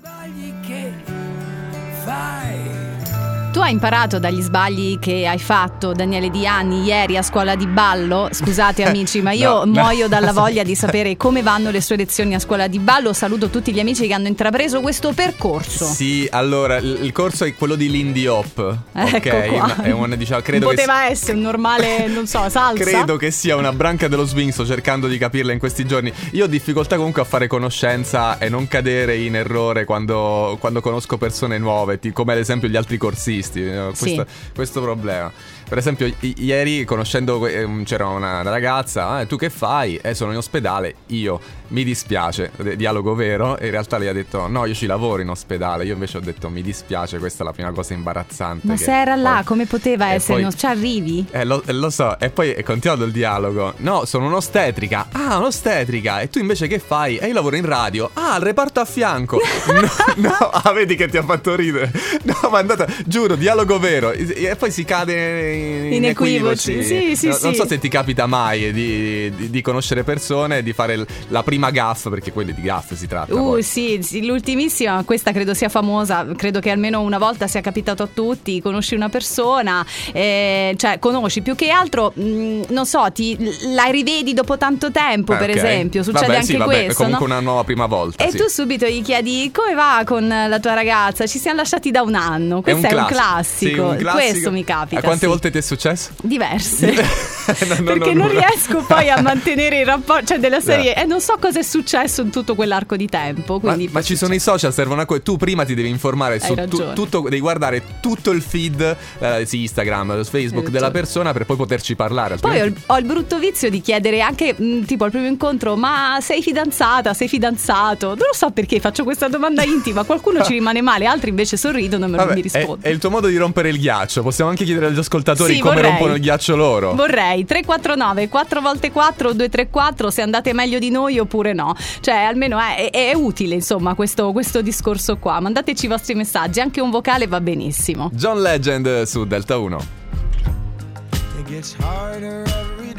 Sbagli Tu hai imparato dagli sbagli che hai fatto, Daniele Diani, ieri a scuola di ballo? Scusate amici, ma io No, no. muoio dalla voglia di sapere come vanno le sue lezioni a scuola di ballo. Saluto tutti gli amici che hanno intrapreso questo percorso. Sì, allora il, corso è quello di Lindy Hop. Ecco ok, qua. è un, diciamo, credo Non che poteva essere un normale, non so, salsa. Credo che sia una branca dello swing, sto cercando di capirla in questi giorni. Io ho difficoltà comunque a fare conoscenza e non cadere in errore quando, quando conosco persone nuove, come ad esempio gli altri corsisti. Eh, Questo, Sì. questo problema. Per esempio, i- ieri conoscendo que- ehm, c'era una ragazza, "Ah, tu che fai? Eh, sono in ospedale. Io mi dispiace, di- dialogo vero. E in realtà lei ha detto: No, io ci lavoro in ospedale. Io invece ho detto: Mi dispiace, questa è la prima cosa imbarazzante. Ma se era là, poi- come poteva e essere? poi- Non ci arrivi? eh, lo, eh, lo so, e poi è continuato il dialogo. No, sono un'ostetrica. Ah, un'ostetrica. E tu invece che fai? E io lavoro in radio. Ah, al reparto a fianco. No, no, ah, vedi che ti ha fatto ridere. No, ma andata, giuro, dialogo vero. E poi si cade in, In equivoci. Sì, sì, No, sì. Non so se ti capita mai di, di- di conoscere persone e di fare la prima gaff, perché quelli di gaff si tratta. Uh, poi. sì, sì, l'ultimissima, questa credo sia famosa, credo che almeno una volta sia capitato a tutti, conosci una persona, eh, cioè conosci più che altro, mh, non so, ti, la rivedi dopo tanto tempo, Ah, per esempio, succede Vabbè, anche sì, vabbè, questo. È comunque no? una nuova prima volta. E sì. tu subito gli chiedi come va con la tua ragazza? Ci siamo lasciati da un anno. Questo è un, classico. Classico. Sì, un classico. Questo mi capita. A quante sì. volte ti è successo? Diverse. No, no, Perché no, non no. riesco poi a mantenere il rapporto, cioè della serie, e non so cosa è successo in tutto quell'arco di tempo. Ma, ma ci sono i social, servono a que- Tu prima ti devi informare Hai su tu- tutto, devi guardare tutto il feed, eh, sì, Instagram, Facebook della persona per poi poterci parlare. Poi ho il, ho il brutto vizio di chiedere anche, mh, tipo al primo incontro, ma sei fidanzata, sei fidanzato? Non lo so perché faccio questa domanda intima, qualcuno ci rimane male, altri invece sorridono e me- Vabbè, mi è, rispondono. è il tuo modo di rompere il ghiaccio. Possiamo anche chiedere agli ascoltatori Sì, come vorrei. rompono il ghiaccio loro. Vorrei 349 4x4 234 se andate meglio di noi oppure no. Cioè, almeno è, è- è utile, insomma, questo, questo discorso qua. Mandateci i vostri messaggi, anche un vocale va benissimo. John Legend su Delta 1. It gets harder every